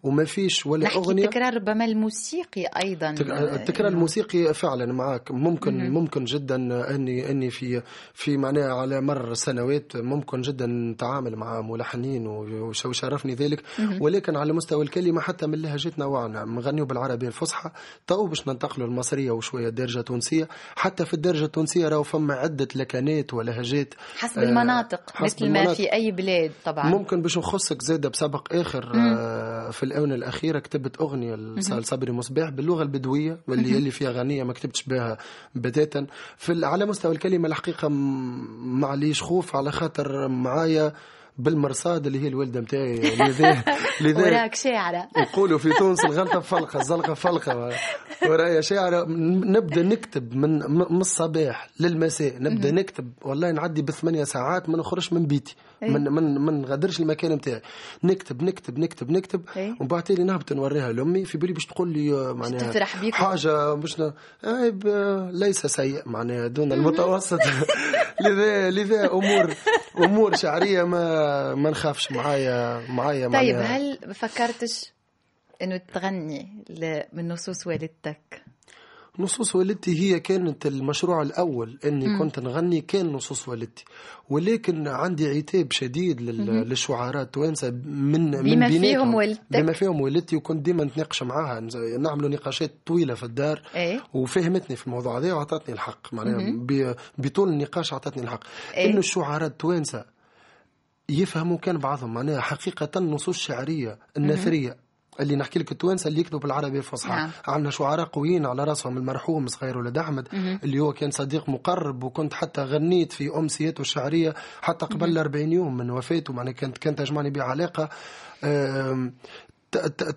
وما فيش ولا نحكي أغنية. التكرار ربما الموسيقي أيضا. تك- التكرار الموسيقي فعلا معك ممكن ممكن جدا اني أني في في معناها على مر سنوات ممكن جدا نتعامل مع ملحنين وش- وشرفني ذلك. ولكن على مستوى الكلمة حتى من لهجتنا نوعنا نغنيو بالعربيه الفصحى تو باش ننتقلوا المصريه وشوية الدارجه التونسية. حتى في الدارجه التونسية راهو فما عدة لكنات ولهجات حسب آه، المناطق حسب مثل ما المناطق. في أي بلاد طبعا. ممكن باش نخصك زاده بسبق آخر آه في الآونة الأخيرة كتبت أغنية لصبري مصباح باللغة البدوية واللي اللي فيها غنية ما كتبتش بها بتاتا في على مستوى الكلمة الحقيقة معليش خوف على خاطر معايا بالمرصاد اللي هي الوالده نتاعي لذا [laughs] لذا وراك شاعرة. يقولوا في تونس الغلطه فلقة الزلقة فلقة. ورايا شاعرة. نبدأ نكتب من من الصباح للمساء. نبدأ نكتب والله نعدي بثمانية ساعات ما نخرجش من بيتي. إيه. من من ما نغادرش المكان نتاعي. نكتب نكتب نكتب نكتب إيه. ومن بعد تالي نهبط نوريها لأمي في بالي باش تقول لي معناها تفرح بيك. حاجة باش ليس سيء معناها دون المتوسط. [laughs] لذا لذا امور أمور شعرية ما ما نخافش. معايا معايا طيب هل فكرتش إنه تغني من نصوص والدتك؟ نصوص والدتي هي كانت المشروع الأول أني مم. كنت نغني كان نصوص والدتي. ولكن عندي عتاب شديد للشعراء التوانسة من بما من فيهم والدتك بما فيهم والدتي وكنت ديما نتناقش معاها. نعملوا نقاشات طويلة في الدار. إيه؟ وفهمتني في الموضوع هذا وعطتني الحق. معناها بطول النقاش عطتني الحق. إيه؟ إنه الشعراء التوانسة يفهموا كان بعضهم. معناها حقيقة النصوص الشعرية النثرية. اللي نحكي لك التوانسة اللي يكتبوا بالعربية الفصحى. نعم. عندنا شعراء قويين على راسهم المرحوم صغير ولد أحمد مم. اللي هو كان صديق مقرب وكنت حتى غنيت في امسياته الشعرية حتى قبل 40 يوم من وفاته. معناها كانت كانت تجمعني به علاقه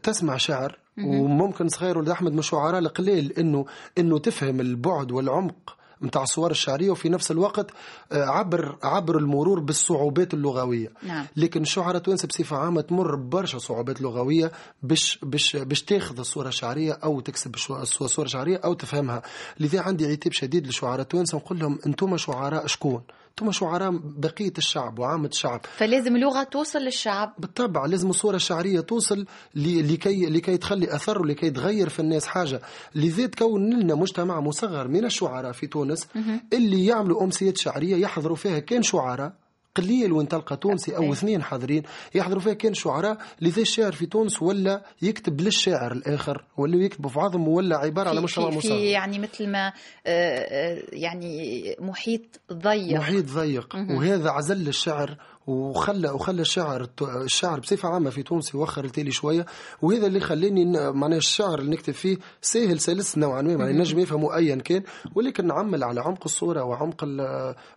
تسمع شعر. وممكن صغير ولد أحمد من الشعراء القليل انه إنه تفهم البعد والعمق نتاع الصور الشعرية وفي نفس الوقت آه، عبر عبر المرور بالصعوبات اللغوية. نعم. لكن الشعراء التوانسه بصفة عامة تمر ببرشا صعوبات لغوية باش باش باش تاخذ الصورة الشعرية أو تكسب الصورة الشعرية أو تفهمها. لذا عندي عتاب شديد للشعراء التوانسه نقول لهم أنتم شعراء شكون؟ ثم شعراء بقية الشعب وعامة الشعب. فلازم اللغة توصل للشعب. بالطبع لازم الصورة الشعرية توصل لكي لكي تخلي أثر ولكي تغير في الناس حاجة. لذا تكون لنا مجتمع مصغر من الشعراء في تونس اللي يعملوا أمسيات شعرية يحضروا فيها كان شعراء؟ قليل وين تلقى تونسي أو اثنين حاضرين يحضروا فيها. كان شعراء لذا الشاعر في تونس ولا يكتب للشاعر الآخر ولا يكتب في بعضهم ولا عبارة على مجتمع مصغر في يعني مثل ما آه، آه، يعني محيط ضيق. محيط ضيق. وهذا عزل الشعر وخلى وخلى الشعر الشعر بصفة عامة في تونس يوخر التالي شوية. وهذا اللي خلاني معناها الشعر اللي نكتب فيه سهل سلس نوعا ما يعني نجم يفهموا ايا كان ولكن نعمل على عمق الصورة وعمق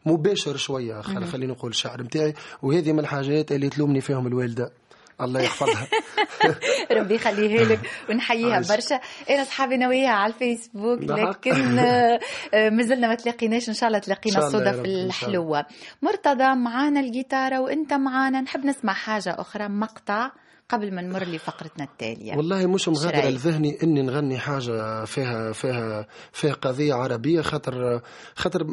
مباشر شوية خلينا نقول الشعر نتاعي وهذه من الحاجات اللي تلومني فيهم الوالدة. الله يحفظها. [laughs] ربي يخليها لك ونحييها برشا. أنا أصحابي ناويها على الفيسبوك لكن آه، مازلنا ما تلاقيناش. إن شاء الله تلاقينا الصدف الحلوة. مرتضى معانا الجيتارة وأنت معانا. نحب نسمع حاجة أخرى. مقطع قبل ما نمر لفقرتنا التالية. والله مش مغادر لذهني إني نغني حاجة فيها فيها فيها قضية عربية. خاطر خاطر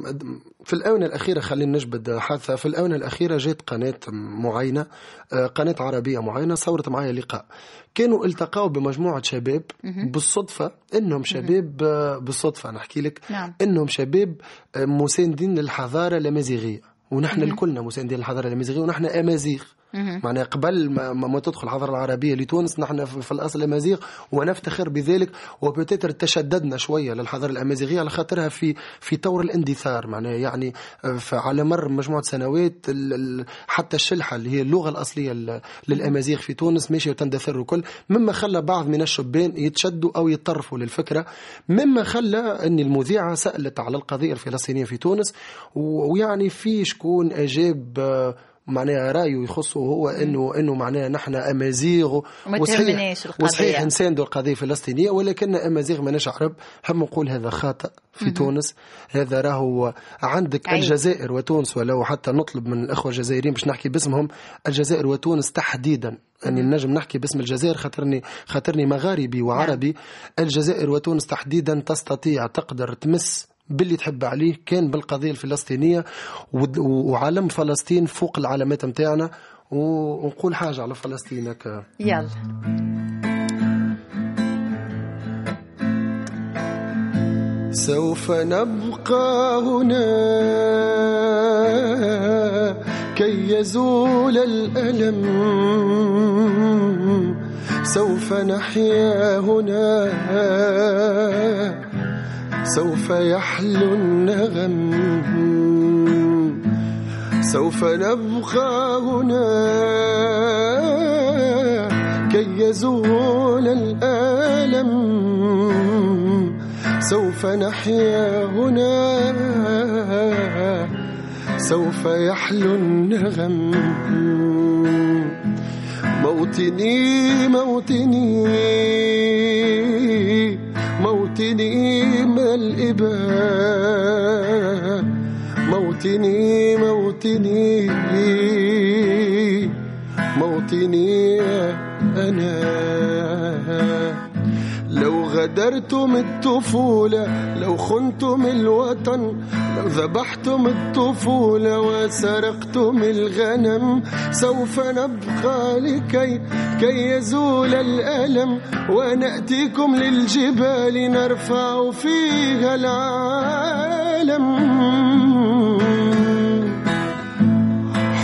في الآونة الأخيرة خلينا نجبد حادثة. في الآونة الأخيرة جات قناة معينة آه، قناة عربية معينة صورت معايا لقاء. كانوا التقوا بمجموعة شباب بالصدفة. إنهم شباب آه، بالصدفة. نحكي لك. نعم. إنهم شباب آه، مساندين للحضارة الامازيغية ونحن الكلنا مساندين للحضارة الامازيغية ونحن أمازيغ. معناها قبل ما, ما تدخل الحضارة العربية لتونس نحن في الأصل امازيغ ونفتخر بذلك وبتتر تشددنا شوية للحضارة الأمازيغية على خاطرها في في طور الاندثار. معناها يعني آه، على مر مجموعة سنوات حتى الشلحة اللي هي اللغة الأصلية للأمازيغ في تونس ماشيه وتندثر وكل مما خلى بعض من الشبان يتشدوا أو يتطرفوا للفكرة. مما خلى أن المذيعة سألت على القضية الفلسطينية في تونس ويعني في شكون أجاب آه، معناها رأيه يخصه هو انه إنه معناها نحن أمازيغ وصحيح وصحيح نساندوا القضية الفلسطينية ولكن أمازيغ ماناش عرب. هم نقول هذا خاطئ في تونس. هذا راهو عندك عين. الجزائر وتونس ولو حتى نطلب من الإخوة الجزائريين باش نحكي باسمهم الجزائر وتونس تحديدا. اني نجم نحكي باسم الجزائر خاطرني خاطرني مغاربي وعربي. نعم. الجزائر وتونس تحديدا تستطيع تقدر تمس باللي تحب عليه كان بالقضية الفلسطينية وعلم فلسطين فوق العلامات متاعنا ونقول حاجة على فلسطين هكا. يلا. سوف نبقى هنا كي يزول الألم. سوف نحيا هنا سوف يحلو النغم. سوف نبقى هنا كي يزول الألم. سوف نحيا هنا سوف يحلو النغم. موطني موطني موطني ما الإباء. موطني موطني موطني أنا. لو غدرتم الطفولة لو خنتم الوطن لو ذبحتم الطفولة وسرقتم الغنم سوف نبقى لكي كي يزول الألم ونأتيكم للجبال نرفع فيها العالم.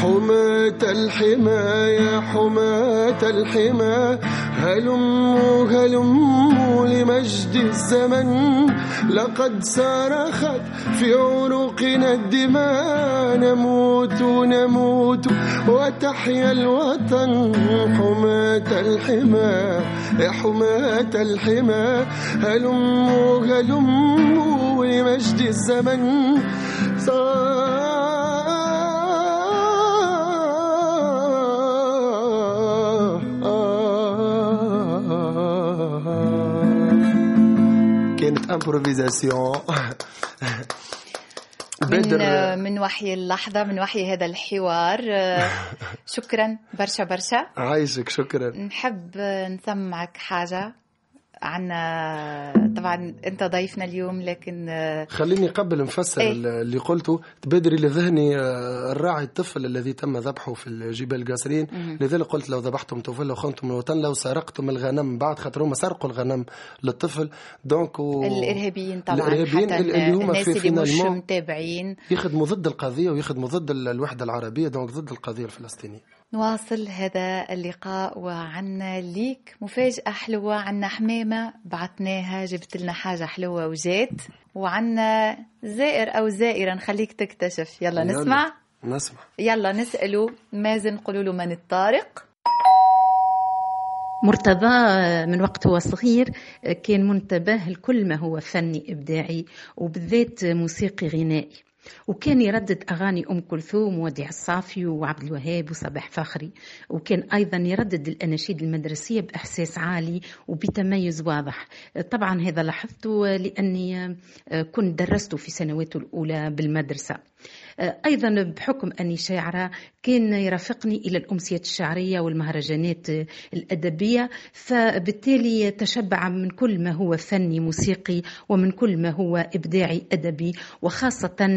حماة الحمى يا حماة الحمى هلموا هلموا لمجد الزمن. لقد صرخت في عنقنا الدماء نموت نموت. وتحيا الوطن حماة الحمى يا حماة الحمى هلموا هلموا لمجد الزمن. كانت امبروفيزاسيون [laughs] من من وحي اللحظة من وحي هذا الحوار. [laughs] شكرا برشا برشا. عايشك شكرا. نحب نسمعك حاجة. عنا طبعا أنت ضيفنا اليوم لكن خليني قبل نفسر إيه؟ اللي قلته. تبادري لذهني آه، الراعي الطفل الذي تم ذبحه في الجبال القاسرين. لذلك قلت لو ذبحتم طفل لو خنتم الوطن لو سرقتم الغنم بعد خاطر هما سرقوا الغنم للطفل. donc و... الإرهابيين طبعا الإرهابيين حتى اللي هما الناس في اللي مش متابعين. يخدموا ضد القضية ويخدموا ضد ال- الوحدة العربية. donc ضد القضية الفلسطينية. نواصل هذا اللقاء وعنا ليك مفاجأة حلوة عنا حمامة بعتناها جبت لنا حاجة حلوة وجات. وعنا زائر أو زائرة نخليك تكتشف. يلا, يلا. نسمع؟ نسمع. يلا نسأله مازن قولوا له من الطارق. مرتضى من وقت هو صغير كان منتبه لكل ما هو فني إبداعي وبالذات موسيقي غنائي. وكان يردد أغاني أم كلثوم ووديع الصافي وعبد الوهاب وصباح فخري وكان أيضا يردد الأناشيد المدرسية بإحساس عالي وبتميز واضح. طبعا هذا لاحظته لأني كنت درست في سنواته الأولى بالمدرسة. أيضا بحكم أني شاعرة كان يرافقني إلى الأمسيات الشعرية والمهرجانات الأدبية فبالتالي تشبع من كل ما هو فني موسيقي ومن كل ما هو إبداعي أدبي. وخاصة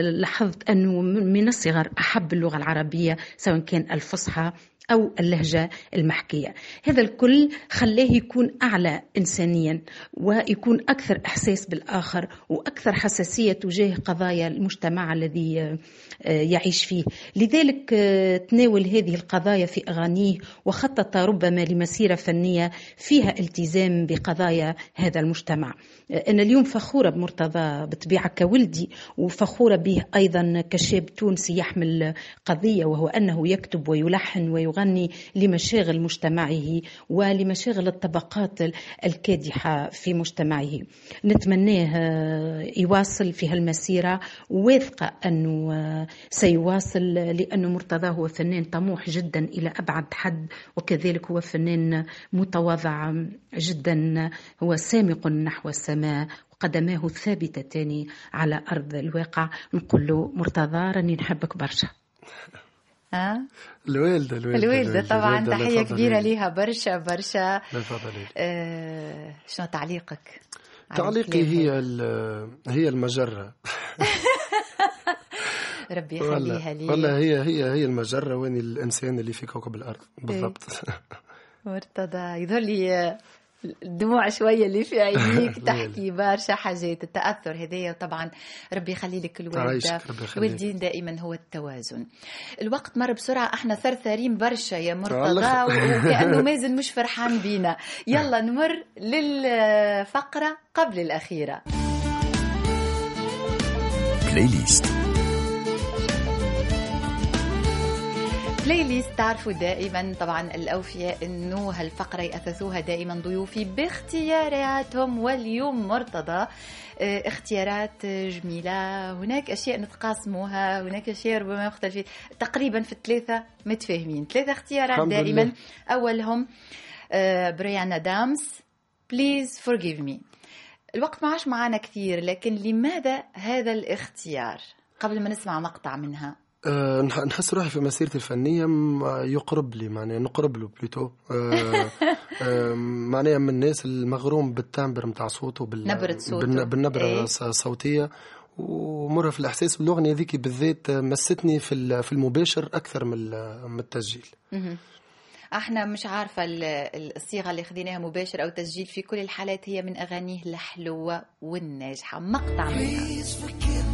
لاحظت أنه من الصغر أحب اللغة العربية سواء كان الفصحى أو اللهجة المحكية. هذا الكل خلاه يكون أعلى إنسانيا ويكون أكثر إحساس بالآخر وأكثر حساسية تجاه قضايا المجتمع الذي يعيش فيه. لذلك تناول هذه القضايا في أغانيه وخطط ربما لمسيرة فنية فيها التزام بقضايا هذا المجتمع. أنا اليوم فخورة بمرتضى بطبيعة كولدي وفخورة به أيضا كشاب تونسي يحمل قضية وهو أنه يكتب ويلحن ويغني لمشاغل مجتمعه ولمشاغل الطبقات الكادحة في مجتمعه. نتمناه يواصل في هالمسيرة واثقة أنه سيواصل لأنه مرتضى هو فنان طموح جدا إلى أبعد حد وكذلك هو فنان متواضع جدا هو سامق نحو السماء. قدماه ثابتتان على أرض الواقع. نقول له مرتضى راني نحبك برشا. ها؟ الوالده الوالده الوالدة طبعا الوالدة تحية كبيرة لي. ليها برشا برشا. لا تفضل لي. آه شنو تعليقك تعليقي هي هي المجرة. [laughs] ربي والله يخليها لي. والله هي هي هي المجرة وأني الإنسان اللي في كوكب الأرض. بالضبط. [laughs] مرتضى يظهر لي الدموع شوية اللي في عينيك [laughs] تحكي برشا حاجات التأثر هذايا. طبعا ربي يخلي لك يخليك. والدين دائما هو التوازن. الوقت مر بسرعة إحنا ثرثارين برشا يا مرتضى. وكأنه [laughs] مازن مش فرحان بينا. يلا نمر للفقرة قبل الأخيرة. playlist playlist تعرفوا دائما طبعا الأوفياء أنه هالفقرة يأثثوها دائما ضيوفي باختياراتهم واليوم مرتضى. آه، اختيارات جميلة. هناك أشياء نتقاسموها هناك أشياء ربما مختلفة تقريبا في الثلاثة متفاهمين. ثلاثة اختيارات دائما. لله. أولهم بريان آدامس Please Forgive Me الوقت ما عاش معنا كثير لكن لماذا هذا الاختيار؟ قبل ما نسمع مقطع منها. أه نحس روحي في مسيرتي الفنية يقرب لي معناها نقرب له plutôt أه أه معناها من الناس المغروم بالتامبر نتاع صوته بال... نبرة صوته. بالنبرة إيه؟ الصوتية ومرة في الإحساس بالأغنية ذيك بالذات مستني في في المباشر أكثر من التسجيل. إحنا مش عارفة الصيغة اللي خديناها مباشر أو تسجيل في كل الحالات هي من أغانيه الحلوة والناجحة. مقطع منها.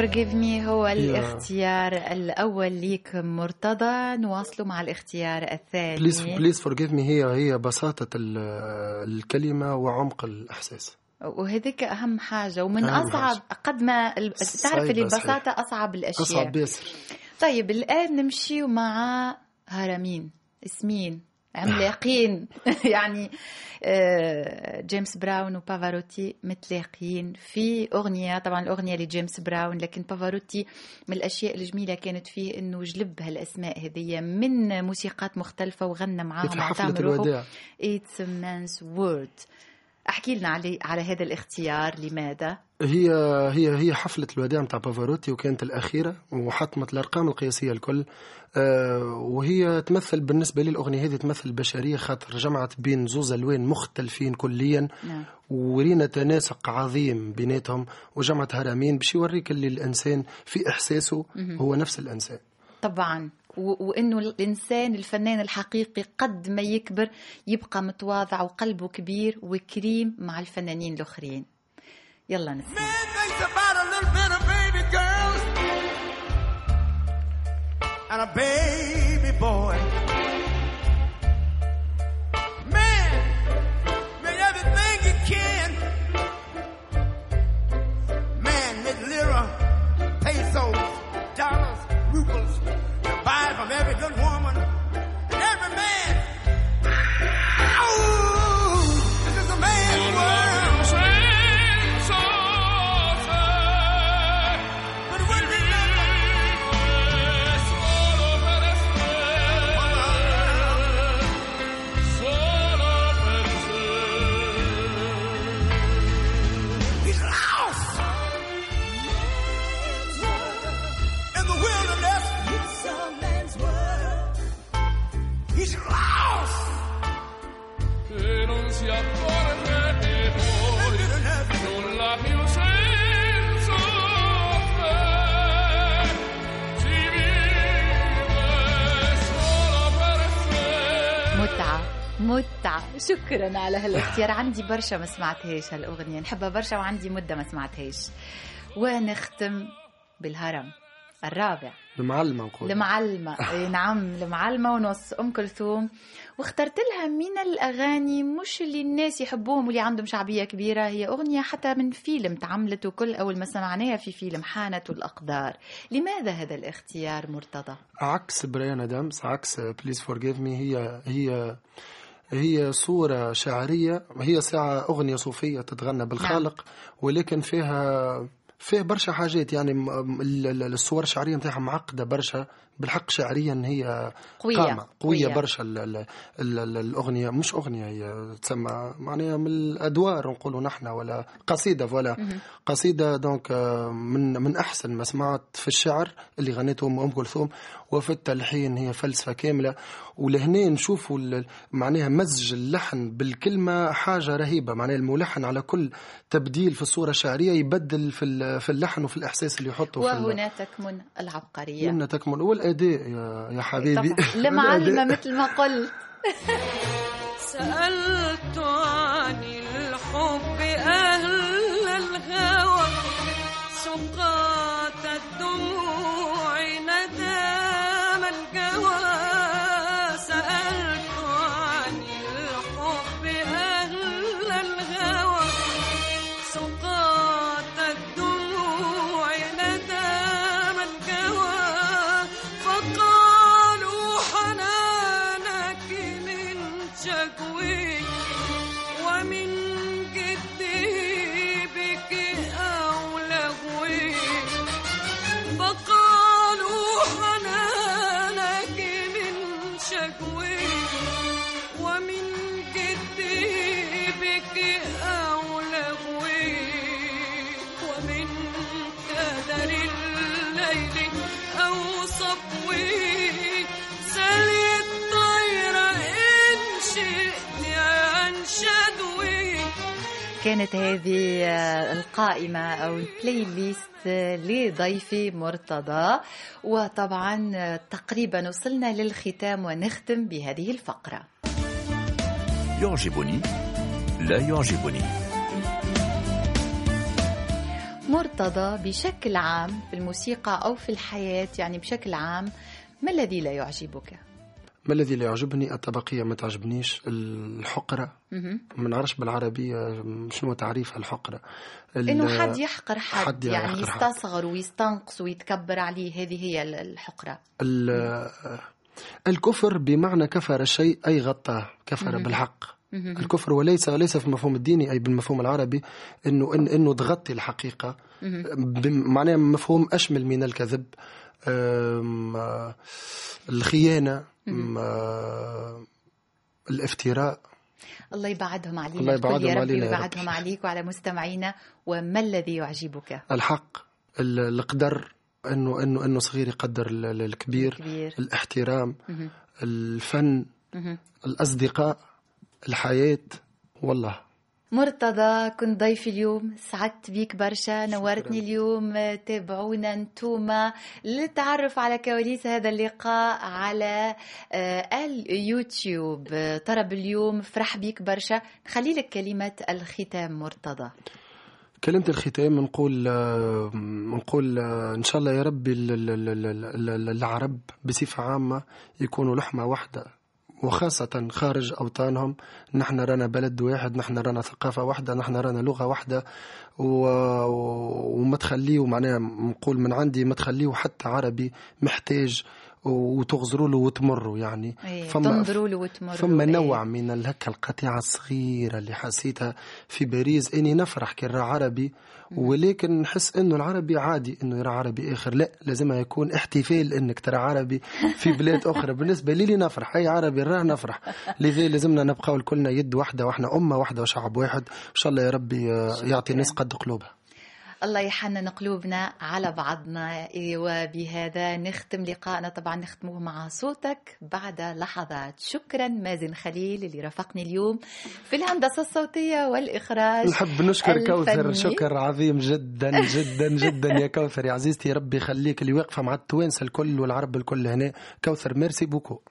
Forgive Me هو الاختيار الأول ليك مرتضى. نواصل مع الاختيار الثاني. Please Please Forgive Me. هي هي بساطة الكلمة وعمق الإحساس. وهذيك أهم حاجة. ومن أهم أصعب حاجة. قد ما تعرف اللي البساطة أصعب الأشياء. أصعب ياسر طيب الآن نمشي مع هرمين. اسمين. عملاقين. [laughs] يعني آه، جيمس براون وبافاروتي متلاقيين في أغنية. طبعا الأغنية لجيمس براون لكن بافاروتي من الأشياء الجميلة كانت فيه أنه جلب هالأسماء هذه من موسيقات مختلفة وغنى معاهم حفلة الوداع. It's a man's word. أحكي لنا علي على هذا الاختيار لماذا؟ هي هي هي حفلة الوداع نتاع بافاروتي وكانت الأخيرة وحطمت الأرقام القياسية الكل آه، وهي تمثل بالنسبة لي الأغنية هذه تمثل البشرية خاطر جمعت بين زوز ألوان مختلفين كليا نعم. ورينا تناسق عظيم بيناتهم وجمعت هرمين باش يوريك اللي الإنسان في إحساسه هو نفس الإنسان طبعا وإنه الإنسان الفنان الحقيقي قد ما يكبر يبقى متواضع وقلبه كبير وكريم مع الفنانين الآخرين يلا نسمع and a baby boy. متعة. شكرا على هالاختيار. عندي برشا ما سمعتهاش هالأغنية. نحبها برشا وعندي مدة ما سمعتهاش. ونختم بالهرم الرابع. المعلمة نقول. المعلمة. [laughs] اي نعم المعلمة ونص. أم كلثوم. واخترت لها من الأغاني مش اللي الناس يحبوهم واللي عندهم شعبية كبيرة. هي أغنية حتى من فيلم تعملت وكل أول ما سمعناها في فيلم حانت الأقدار. لماذا هذا الاختيار مرتضى؟ عكس بريان آدامس عكس Please Forgive Me هي هي هي صورة شعرية هي ساعة أغنية صوفية تتغنى بالخالق نعم. ولكن فيها فيه برشا حاجات يعني الصور الشعرية نتاعها معقدة برشا بالحق شعريا هي قوية قامة قوية, قوية. برشا ال ال ال ال الأغنية مش أغنية هي تسمى معناها من الأدوار نقولوا نحن ولا قصيدة ولا قصيدة donc آه، من من أحسن ما سمعت في الشعر اللي غنيته أم كلثوم وفي التلحين هي فلسفة كاملة. ولهنا نشوفوا معناها مزج اللحن بالكلمة حاجة رهيبة. معناها الملحن على كل تبديل في الصورة الشعرية يبدل في ال- في اللحن وفي الإحساس اللي يحطه في وهنا تكمن العبقرية. منا تكمن. والأداء يا, يا حبيبي. [laughs] المعلمة مثل ما قلت. سألت عن الحب أهل الهوى سقاط الدموع كانت هذه آه، القائمة أو البلاي ليست آه، لضيفي مرتضى. وطبعا آه، تقريبا وصلنا للختام ونختم بهذه الفقرة. يعجبني لا يعجبني. مرتضى بشكل عام في الموسيقى أو في الحياة يعني بشكل عام ما الذي لا يعجبك؟ ما الذي لا يعجبني؟ الطبقية ما تعجبنيش. الحقرة. ما نعرفش بالعربية شنو تعريف الحقرة؟ ال- انه حد يحقر حد, حد يعني يحقر حد. يستصغر ويستنقص ويتكبر عليه. هذه هي ال- الحقرة. ال- الكفر بمعنى كفر الشيء أي غطاه كفر بالحق. الكفر وليس ليس في المفهوم الديني أي بالمفهوم العربي إنه إن إنه تغطي الحقيقة. معناه مفهوم أشمل من الكذب. الخيانة. الافتراء الله يبعدهم علينا الله يبعدهم علينا رب. عليك وعلى مستمعينا وما الذي يعجبك الحق ال- القدر انه انه إنه صغير يقدر ال- ال- الكبير الكبير. الاحترام مهم. الفن مهم. الأصدقاء الحياة والله مرتضى كنت ضيفي اليوم سعدت بيك برشا نورتني اليوم تابعونا انتوما للتعرف على كواليس هذا اللقاء على آه، اليوتيوب. طرب اليوم فرح بيك برشا. نخلي لك كلمة الختام مرتضى. كلمة الختام نقول آه، نقول آه، إن شاء الله يا ربي ال- ال- ال- ال- ال- العرب بصفة عامة يكونوا لحمة واحدة. وخاصة خارج أوطانهم. نحن رانا بلد واحد نحن رانا ثقافة واحدة نحن رانا لغة واحدة. و... وما تخليه معناها نقول من عندي ما تخليه حتى عربي محتاج وتغزروا له وتمروا يعني. إيه، فما- تنظروا له وتمروا ثم إيه. نوع من الهكا القطيعة الصغيرة اللي حسيتها في باريس. إني نفرح كي نرى عربي ولكن نحس إنه العربي عادي إنه يرى عربي آخر. لا لازم يكون احتفال إنك ترى عربي في بلاد أخرى. بالنسبة لي لي نفرح. أي عربي نراه نفرح. لذا لازمنا نبقاو الكلنا يد واحدة وإحنا أمة واحدة وشعب واحد. إن شاء الله يا ربي آه، يعطي الناس قد قلوبها. الله يحنن قلوبنا على بعضنا. وبهذا نختم لقائنا طبعا نختموه مع صوتك بعد لحظات. شكرا مازن خليل اللي رافقني اليوم في الهندسة الصوتية والإخراج نحب نشكر كوثر. الفني. شكر عظيم جدا جدا جدا يا كوثر. يا عزيزتي ربي يخليك اللي واقفة مع التوانسة الكل والعرب الكل هنا. كوثر merci beaucoup.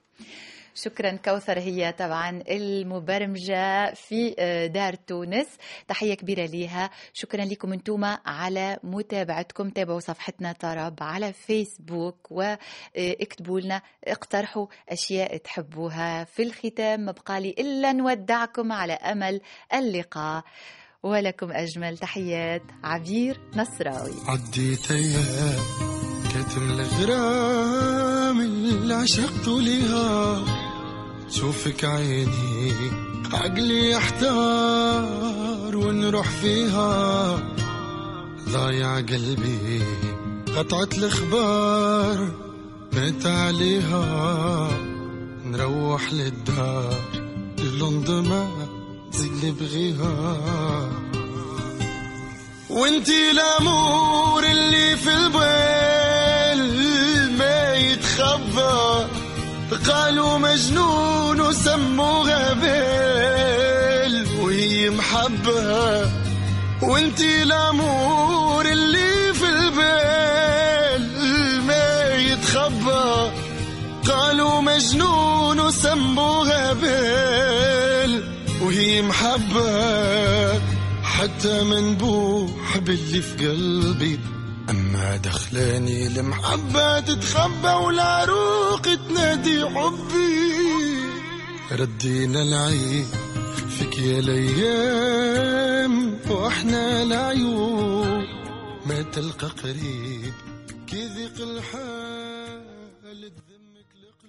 شكرا كوثر هي طبعا المبرمجة في آه، دار تونس. تحية كبيرة ليها. شكرا لكم أنتم على متابعتكم. تابعوا صفحتنا طرب على فيسبوك واكتبوا لنا اقترحوا أشياء تحبوها في الختام. ما بقى لي إلا نودعكم على أمل اللقاء. ولكم أجمل تحيات. عبير نصراوي. عديت أيام كتر الغرام. اللي عشقت لها شوفك عيني عقلي يحتار ونروح فيها. ضايع قلبي قطعت الأخبار مات عليها. نروح للدار اللندما زيد نبغيها وانتي الأمور اللي في البال قالوا مجنون وسموها بال وهي محبة وانتي الأمور اللي في البال ما يتخبى. قالوا مجنون وسموها بال وهي محبة حتى منبوح باللي في قلبي. دخلاني المحبة تتخبى والعروق تنادي حبي. ردينا العين فيك يا الأيام وإحنا العيون. ما تلقى قريب كي الحال.